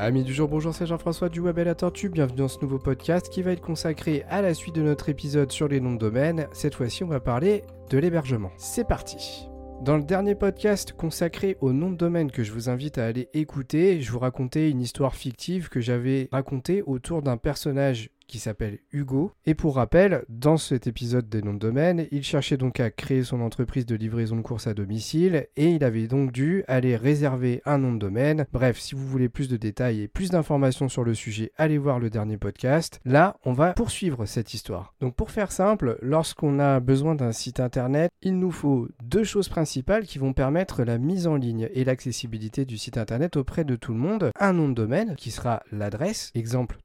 Amis du jour, bonjour, c'est Jean-François du Web la Tortue. Bienvenue dans ce nouveau podcast qui va être consacré à la suite de notre épisode sur les noms de domaine. Cette fois-ci, on va parler de l'hébergement. C'est parti. Dans le dernier podcast consacré au nom de domaine que je vous invite à aller écouter, je vous racontais une histoire fictive que j'avais racontée autour d'un personnage qui s'appelle Hugo. Et pour rappel, dans cet épisode des noms de domaine, il cherchait donc à créer son entreprise de livraison de courses à domicile et il avait donc dû aller réserver un nom de domaine. Bref, si vous voulez plus de détails et plus d'informations sur le sujet, allez voir le dernier podcast. Là, on va poursuivre cette histoire. Donc pour faire simple, lorsqu'on a besoin d'un site internet, il nous faut deux choses principales qui vont permettre la mise en ligne et l'accessibilité du site internet auprès de tout le monde. Un nom de domaine qui sera l'adresse, exemple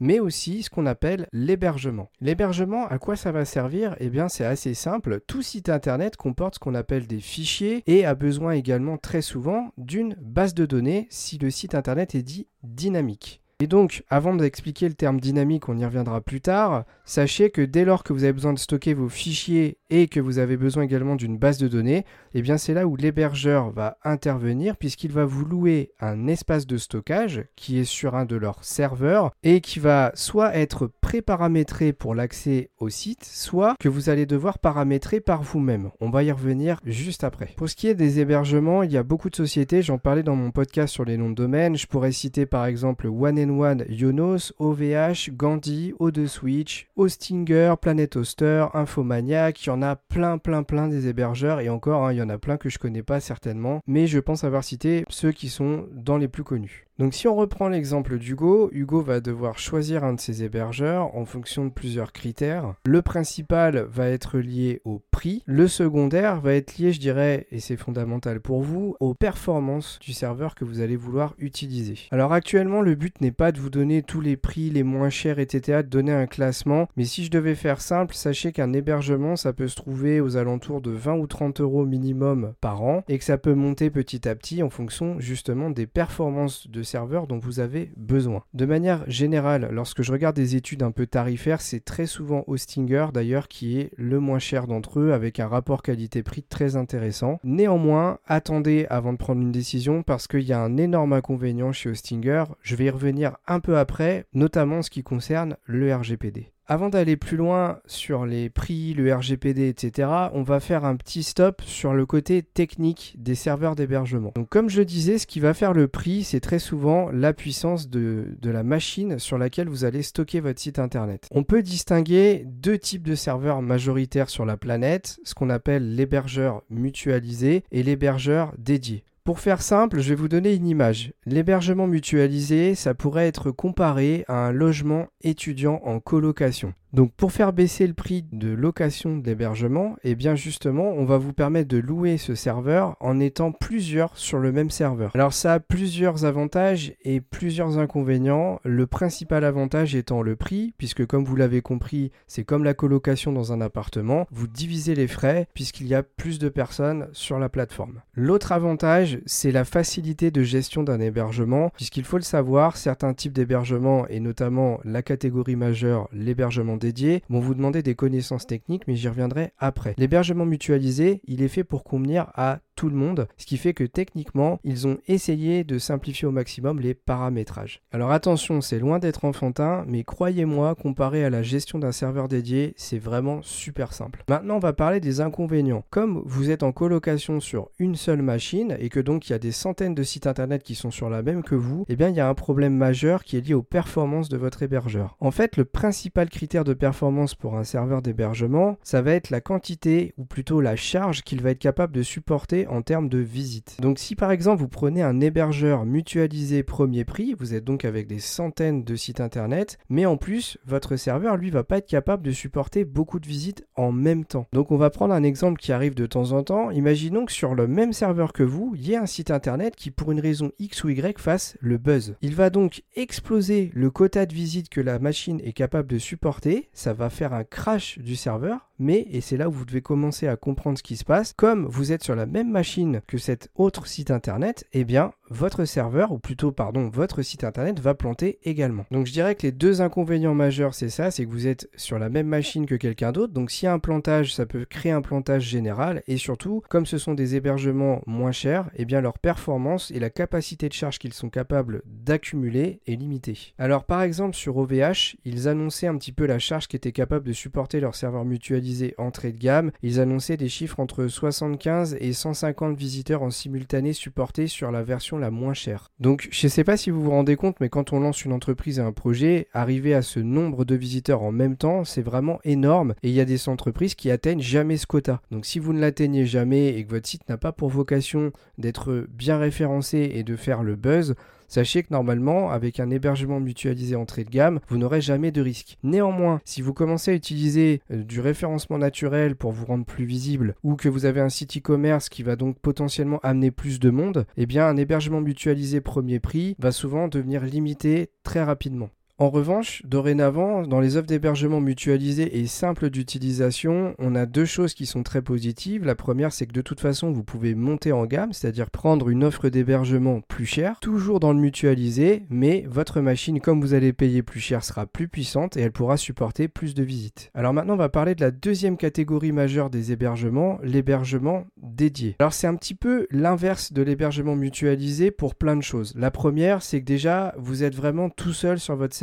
mais aussi ce qu'on appelle l'hébergement. L'hébergement, à quoi ça va servir? Eh bien, c'est assez simple. Tout site internet comporte ce qu'on appelle des fichiers et a besoin également très souvent d'une base de données si le site internet est dit dynamique. Et donc, avant d'expliquer le terme dynamique, on y reviendra plus tard, sachez que dès lors que vous avez besoin de stocker vos fichiers et que vous avez besoin également d'une base de données, eh bien c'est là où l'hébergeur va intervenir puisqu'il va vous louer un espace de stockage qui est sur un de leurs serveurs et qui va soit être pré-paramétré pour l'accès au site, soit que vous allez devoir paramétrer par vous-même. On va y revenir juste après. Pour ce qui est des hébergements, il y a beaucoup de sociétés, j'en parlais dans mon podcast sur les noms de domaine, je pourrais citer par exemple One One, Yonos, OVH, Gandhi, O2 Switch, Hostinger, Planet Hoster, Infomaniac, il y en a plein plein plein des hébergeurs et encore hein, il y en a plein que je connais pas certainement, mais je pense avoir cité ceux qui sont dans les plus connus. Donc si on reprend l'exemple d'Hugo, Hugo va devoir choisir un de ses hébergeurs en fonction de plusieurs critères. Le principal va être lié au prix, le secondaire va être lié, je dirais, et c'est fondamental pour vous, aux performances du serveur que vous allez vouloir utiliser. Alors actuellement, le but n'est pas de vous donner tous les prix les moins chers, etc., de donner un classement, mais si je devais faire simple, sachez qu'un hébergement, ça peut se trouver aux alentours de 20 ou 30 euros minimum par an, et que ça peut monter petit à petit en fonction justement des performances de serveur dont vous avez besoin. De manière générale, lorsque je regarde des études un peu tarifaires, c'est très souvent Hostinger d'ailleurs qui est le moins cher d'entre eux avec un rapport qualité-prix très intéressant. Néanmoins, attendez avant de prendre une décision parce qu'il y a un énorme inconvénient chez Hostinger. Je vais y revenir un peu après, notamment en ce qui concerne le RGPD. Avant d'aller plus loin sur les prix, le RGPD, etc., on va faire un petit stop sur le côté technique des serveurs d'hébergement. Donc comme je disais, ce qui va faire le prix, c'est très souvent la puissance de, de, la machine sur laquelle vous allez stocker votre site internet. On peut distinguer deux types de serveurs majoritaires sur la planète, ce qu'on appelle l'hébergeur mutualisé et l'hébergeur dédié. Pour faire simple, je vais vous donner une image. L'hébergement mutualisé, ça pourrait être comparé à un logement étudiant en colocation. Donc pour faire baisser le prix de location d'hébergement, et eh bien justement, on va vous permettre de louer ce serveur en étant plusieurs sur le même serveur. Alors ça a plusieurs avantages et plusieurs inconvénients. Le principal avantage étant le prix, puisque comme vous l'avez compris, c'est comme la colocation dans un appartement, vous divisez les frais puisqu'il y a plus de personnes sur la plateforme. L'autre avantage, c'est la facilité de gestion d'un hébergement, puisqu'il faut le savoir, certains types d'hébergement et notamment la catégorie majeure, l'hébergement dédiés vont vous demander des connaissances techniques, mais j'y reviendrai après. L'hébergement mutualisé, il est fait pour convenir à tout le monde, ce qui fait que techniquement, ils ont essayé de simplifier au maximum les paramétrages. Alors attention, c'est loin d'être enfantin, mais croyez-moi, comparé à la gestion d'un serveur dédié, c'est vraiment super simple. Maintenant, on va parler des inconvénients. Comme vous êtes en colocation sur une seule machine et que donc il y a des centaines de sites internet qui sont sur la même que vous, eh bien il y a un problème majeur qui est lié aux performances de votre hébergeur. En fait, le principal critère de performance pour un serveur d'hébergement, ça va être la quantité ou plutôt la charge qu'il va être capable de supporter en termes de visites. Donc si par exemple vous prenez un hébergeur mutualisé premier prix, vous êtes donc avec des centaines de sites internet, mais en plus votre serveur lui va pas être capable de supporter beaucoup de visites en même temps. Donc on va prendre un exemple qui arrive de temps en temps. Imaginons que sur le même serveur que vous, il y ait un site internet qui pour une raison X ou Y fasse le buzz. Il va donc exploser le quota de visites que la machine est capable de supporter, ça va faire un crash du serveur, mais, et c'est là où vous devez commencer à comprendre ce qui se passe, comme vous êtes sur la même machine que cet autre site internet, eh bien, votre serveur, ou plutôt, pardon, votre site internet va planter également. Donc je dirais que les deux inconvénients majeurs, c'est ça, c'est que vous êtes sur la même machine que quelqu'un d'autre, donc s'il y a un plantage, ça peut créer un plantage général, et surtout, comme ce sont des hébergements moins chers, eh bien leur performance et la capacité de charge qu'ils sont capables d'accumuler est limitée. Alors par exemple sur OVH, ils annonçaient un petit peu la charge qui était capable de supporter leur serveur mutualisé entrée de gamme, ils annonçaient des chiffres entre 75 et 150 visiteurs en simultané supportés sur la version la moins chère. Donc je ne sais pas si vous vous rendez compte, mais quand on lance une entreprise et un projet, arriver à ce nombre de visiteurs en même temps, c'est vraiment énorme. Et il y a des entreprises qui atteignent jamais ce quota. Donc si vous ne l'atteignez jamais et que votre site n'a pas pour vocation d'être bien référencé et de faire le buzz, Sachez que normalement, avec un hébergement mutualisé entrée de gamme, vous n'aurez jamais de risque. Néanmoins, si vous commencez à utiliser euh, du référencement naturel pour vous rendre plus visible ou que vous avez un site e-commerce qui va donc potentiellement amener plus de monde, eh bien un hébergement mutualisé premier prix va souvent devenir limité très rapidement. En revanche, dorénavant, dans les offres d'hébergement mutualisées et simples d'utilisation, on a deux choses qui sont très positives. La première, c'est que de toute façon, vous pouvez monter en gamme, c'est-à-dire prendre une offre d'hébergement plus chère, toujours dans le mutualisé, mais votre machine, comme vous allez payer plus cher, sera plus puissante et elle pourra supporter plus de visites. Alors maintenant, on va parler de la deuxième catégorie majeure des hébergements, l'hébergement dédié. Alors c'est un petit peu l'inverse de l'hébergement mutualisé pour plein de choses. La première, c'est que déjà, vous êtes vraiment tout seul sur votre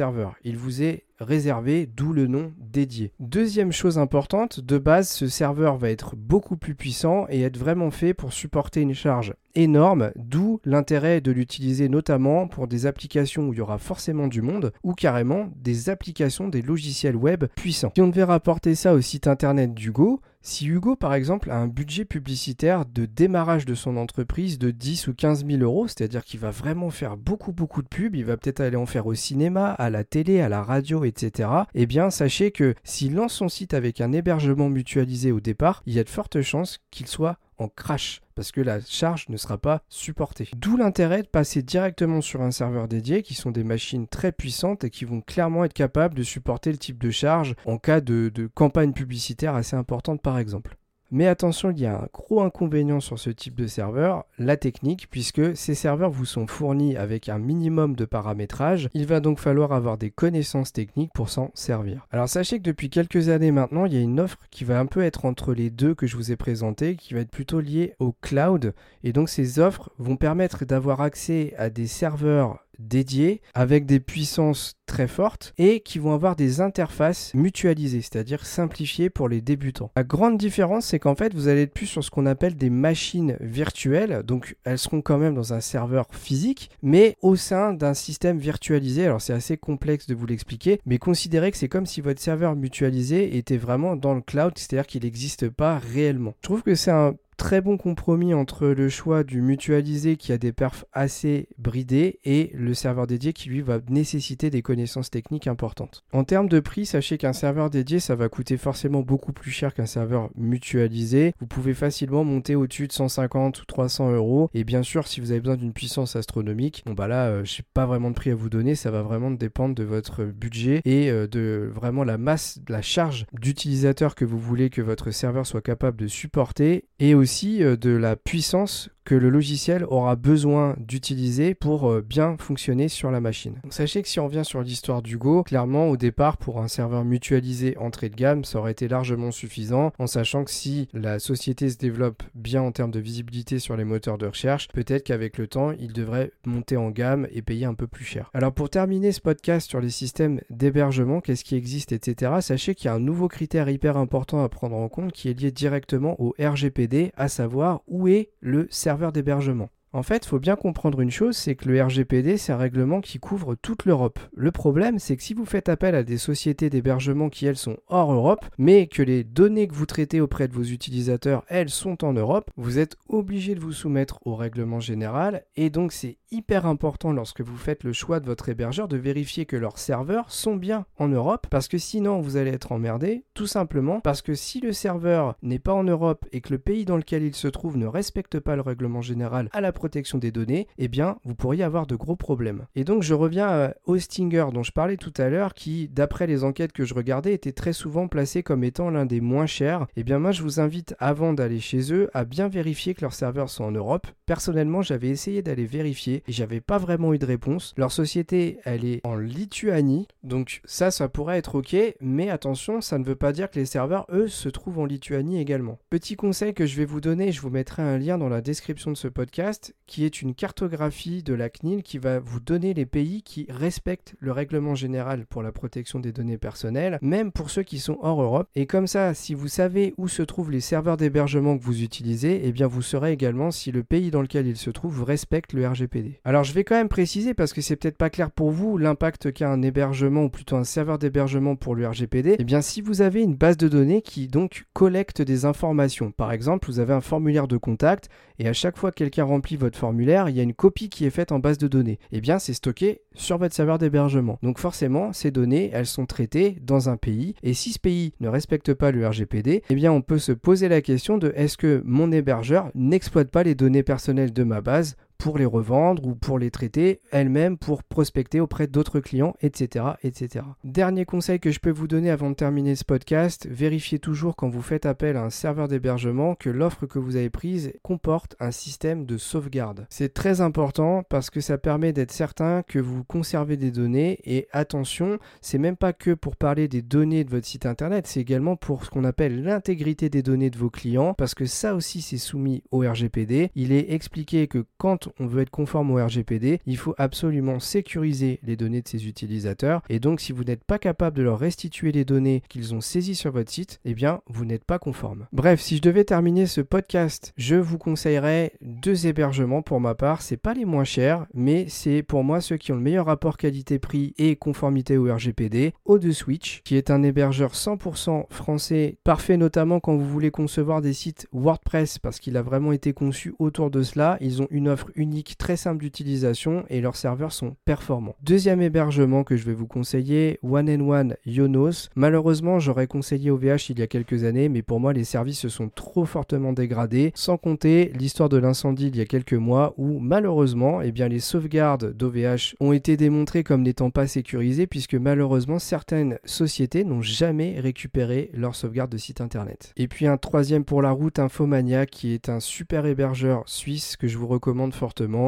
il vous est réservé, d'où le nom dédié. Deuxième chose importante, de base, ce serveur va être beaucoup plus puissant et être vraiment fait pour supporter une charge énorme, d'où l'intérêt de l'utiliser notamment pour des applications où il y aura forcément du monde ou carrément des applications, des logiciels web puissants. Si on devait rapporter ça au site internet d'Hugo, si Hugo, par exemple, a un budget publicitaire de démarrage de son entreprise de 10 ou 15 000 euros, c'est-à-dire qu'il va vraiment faire beaucoup, beaucoup de pubs, il va peut-être aller en faire au cinéma, à la télé, à la radio, etc., eh bien, sachez que s'il lance son site avec un hébergement mutualisé au départ, il y a de fortes chances qu'il soit en crash parce que la charge ne sera pas supportée. D'où l'intérêt de passer directement sur un serveur dédié qui sont des machines très puissantes et qui vont clairement être capables de supporter le type de charge en cas de, campagne publicitaire assez importante par exemple. Mais attention, il y a un gros inconvénient sur ce type de serveur, la technique, puisque ces serveurs vous sont fournis avec un minimum de paramétrage. Il va donc falloir avoir des connaissances techniques pour s'en servir. Alors sachez que depuis quelques années maintenant, il y a une offre qui va un peu être entre les deux que je vous ai présenté, qui va être plutôt liée au cloud. Et donc ces offres vont permettre d'avoir accès à des serveurs dédiés avec des puissances très fortes et qui vont avoir des interfaces mutualisées, c'est-à-dire simplifiées pour les débutants. La grande différence, c'est qu'en fait, vous allez être plus sur ce qu'on appelle des machines virtuelles, donc elles seront quand même dans un serveur physique, mais au sein d'un système virtualisé. Alors c'est assez complexe de vous l'expliquer, mais considérez que c'est comme si votre serveur mutualisé était vraiment dans le cloud, c'est-à-dire qu'il n'existe pas réellement. Je trouve que c'est un très bon compromis entre le choix du mutualisé qui a des perfs assez bridés et le serveur dédié qui lui va nécessiter des connaissances techniques importantes. En termes de prix, sachez qu'un serveur dédié ça va coûter forcément beaucoup plus cher qu'un serveur mutualisé. Vous pouvez facilement monter au-dessus de 150 ou 300 euros et bien sûr si vous avez besoin d'une puissance astronomique, bon bah là euh, je n'ai pas vraiment de prix à vous donner, ça va vraiment dépendre de votre budget et euh, de vraiment la masse, la charge d'utilisateurs que vous voulez que votre serveur soit capable de supporter et aussi euh, de la puissance que le logiciel aura besoin d'utiliser pour euh, bien fonctionner sur la machine. sachez que si on revient sur l'histoire d'Hugo, clairement au départ pour un serveur mutualisé entrée de gamme, ça aurait été largement suffisant en sachant que si la société se développe bien en termes de visibilité sur les moteurs de recherche, peut-être qu'avec le temps, il devrait monter en gamme et payer un peu plus cher. Alors pour terminer ce podcast sur les systèmes d'hébergement, qu'est-ce qui existe, etc., sachez qu'il y a un nouveau critère hyper important à prendre en compte qui est lié directement au RGPD, à savoir où est le serveur d'hébergement. En fait, il faut bien comprendre une chose, c'est que le RGPD, c'est un règlement qui couvre toute l'Europe. Le problème, c'est que si vous faites appel à des sociétés d'hébergement qui, elles, sont hors Europe, mais que les données que vous traitez auprès de vos utilisateurs, elles, sont en Europe, vous êtes obligé de vous soumettre au règlement général, et donc c'est hyper important lorsque vous faites le choix de votre hébergeur de vérifier que leurs serveurs sont bien en Europe, parce que sinon vous allez être emmerdé, tout simplement parce que si le serveur n'est pas en Europe et que le pays dans lequel il se trouve ne respecte pas le règlement général à la protection des données, eh bien, vous pourriez avoir de gros problèmes. Et donc, je reviens à Hostinger dont je parlais tout à l'heure, qui, d'après les enquêtes que je regardais, était très souvent placé comme étant l'un des moins chers. Eh bien, moi, je vous invite, avant d'aller chez eux, à bien vérifier que leurs serveurs sont en Europe. Personnellement, j'avais essayé d'aller vérifier et j'avais pas vraiment eu de réponse. Leur société, elle est en Lituanie, donc ça, ça pourrait être ok, mais attention, ça ne veut pas dire que les serveurs, eux, se trouvent en Lituanie également. Petit conseil que je vais vous donner, je vous mettrai un lien dans la description de ce podcast, qui est une cartographie de la CNIL qui va vous donner les pays qui respectent le règlement général pour la protection des données personnelles, même pour ceux qui sont hors Europe. Et comme ça, si vous savez où se trouvent les serveurs d'hébergement que vous utilisez, eh bien vous saurez également si le pays dans lequel ils se trouvent respecte le RGPD. Alors je vais quand même préciser parce que c'est peut-être pas clair pour vous l'impact qu'a un hébergement ou plutôt un serveur d'hébergement pour le RGPD. Eh bien si vous avez une base de données qui donc collecte des informations, par exemple vous avez un formulaire de contact et à chaque fois que quelqu'un remplit votre formulaire, il y a une copie qui est faite en base de données. Eh bien c'est stocké sur votre serveur d'hébergement. Donc forcément ces données elles sont traitées dans un pays et si ce pays ne respecte pas le RGPD, eh bien on peut se poser la question de est-ce que mon hébergeur n'exploite pas les données personnelles de ma base pour les revendre ou pour les traiter elle-même pour prospecter auprès d'autres clients, etc., etc. Dernier conseil que je peux vous donner avant de terminer ce podcast, vérifiez toujours quand vous faites appel à un serveur d'hébergement que l'offre que vous avez prise comporte un système de sauvegarde. C'est très important parce que ça permet d'être certain que vous conservez des données et attention, c'est même pas que pour parler des données de votre site internet, c'est également pour ce qu'on appelle l'intégrité des données de vos clients parce que ça aussi c'est soumis au RGPD. Il est expliqué que quand on veut être conforme au RGPD, il faut absolument sécuriser les données de ses utilisateurs. Et donc, si vous n'êtes pas capable de leur restituer les données qu'ils ont saisies sur votre site, eh bien, vous n'êtes pas conforme. Bref, si je devais terminer ce podcast, je vous conseillerais deux hébergements pour ma part. C'est pas les moins chers, mais c'est pour moi ceux qui ont le meilleur rapport qualité-prix et conformité au RGPD. O2Switch, qui est un hébergeur 100% français, parfait notamment quand vous voulez concevoir des sites WordPress parce qu'il a vraiment été conçu autour de cela. Ils ont une offre unique, très simple d'utilisation et leurs serveurs sont performants. Deuxième hébergement que je vais vous conseiller, One and One Yonos. Malheureusement, j'aurais conseillé OVH il y a quelques années, mais pour moi, les services se sont trop fortement dégradés. Sans compter l'histoire de l'incendie il y a quelques mois où malheureusement, eh bien, les sauvegardes d'OVH ont été démontrées comme n'étant pas sécurisées puisque malheureusement certaines sociétés n'ont jamais récupéré leur sauvegarde de site internet. Et puis un troisième pour la route, Infomania, qui est un super hébergeur suisse que je vous recommande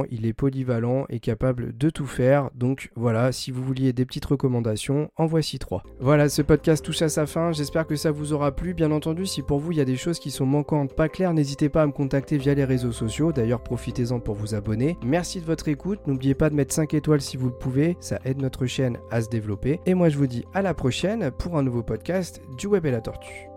il est polyvalent et capable de tout faire. Donc voilà, si vous vouliez des petites recommandations, en voici trois. Voilà, ce podcast touche à sa fin. J'espère que ça vous aura plu. Bien entendu, si pour vous il y a des choses qui sont manquantes, pas claires, n'hésitez pas à me contacter via les réseaux sociaux. D'ailleurs, profitez-en pour vous abonner. Merci de votre écoute. N'oubliez pas de mettre 5 étoiles si vous le pouvez. Ça aide notre chaîne à se développer. Et moi, je vous dis à la prochaine pour un nouveau podcast du Web et la Tortue.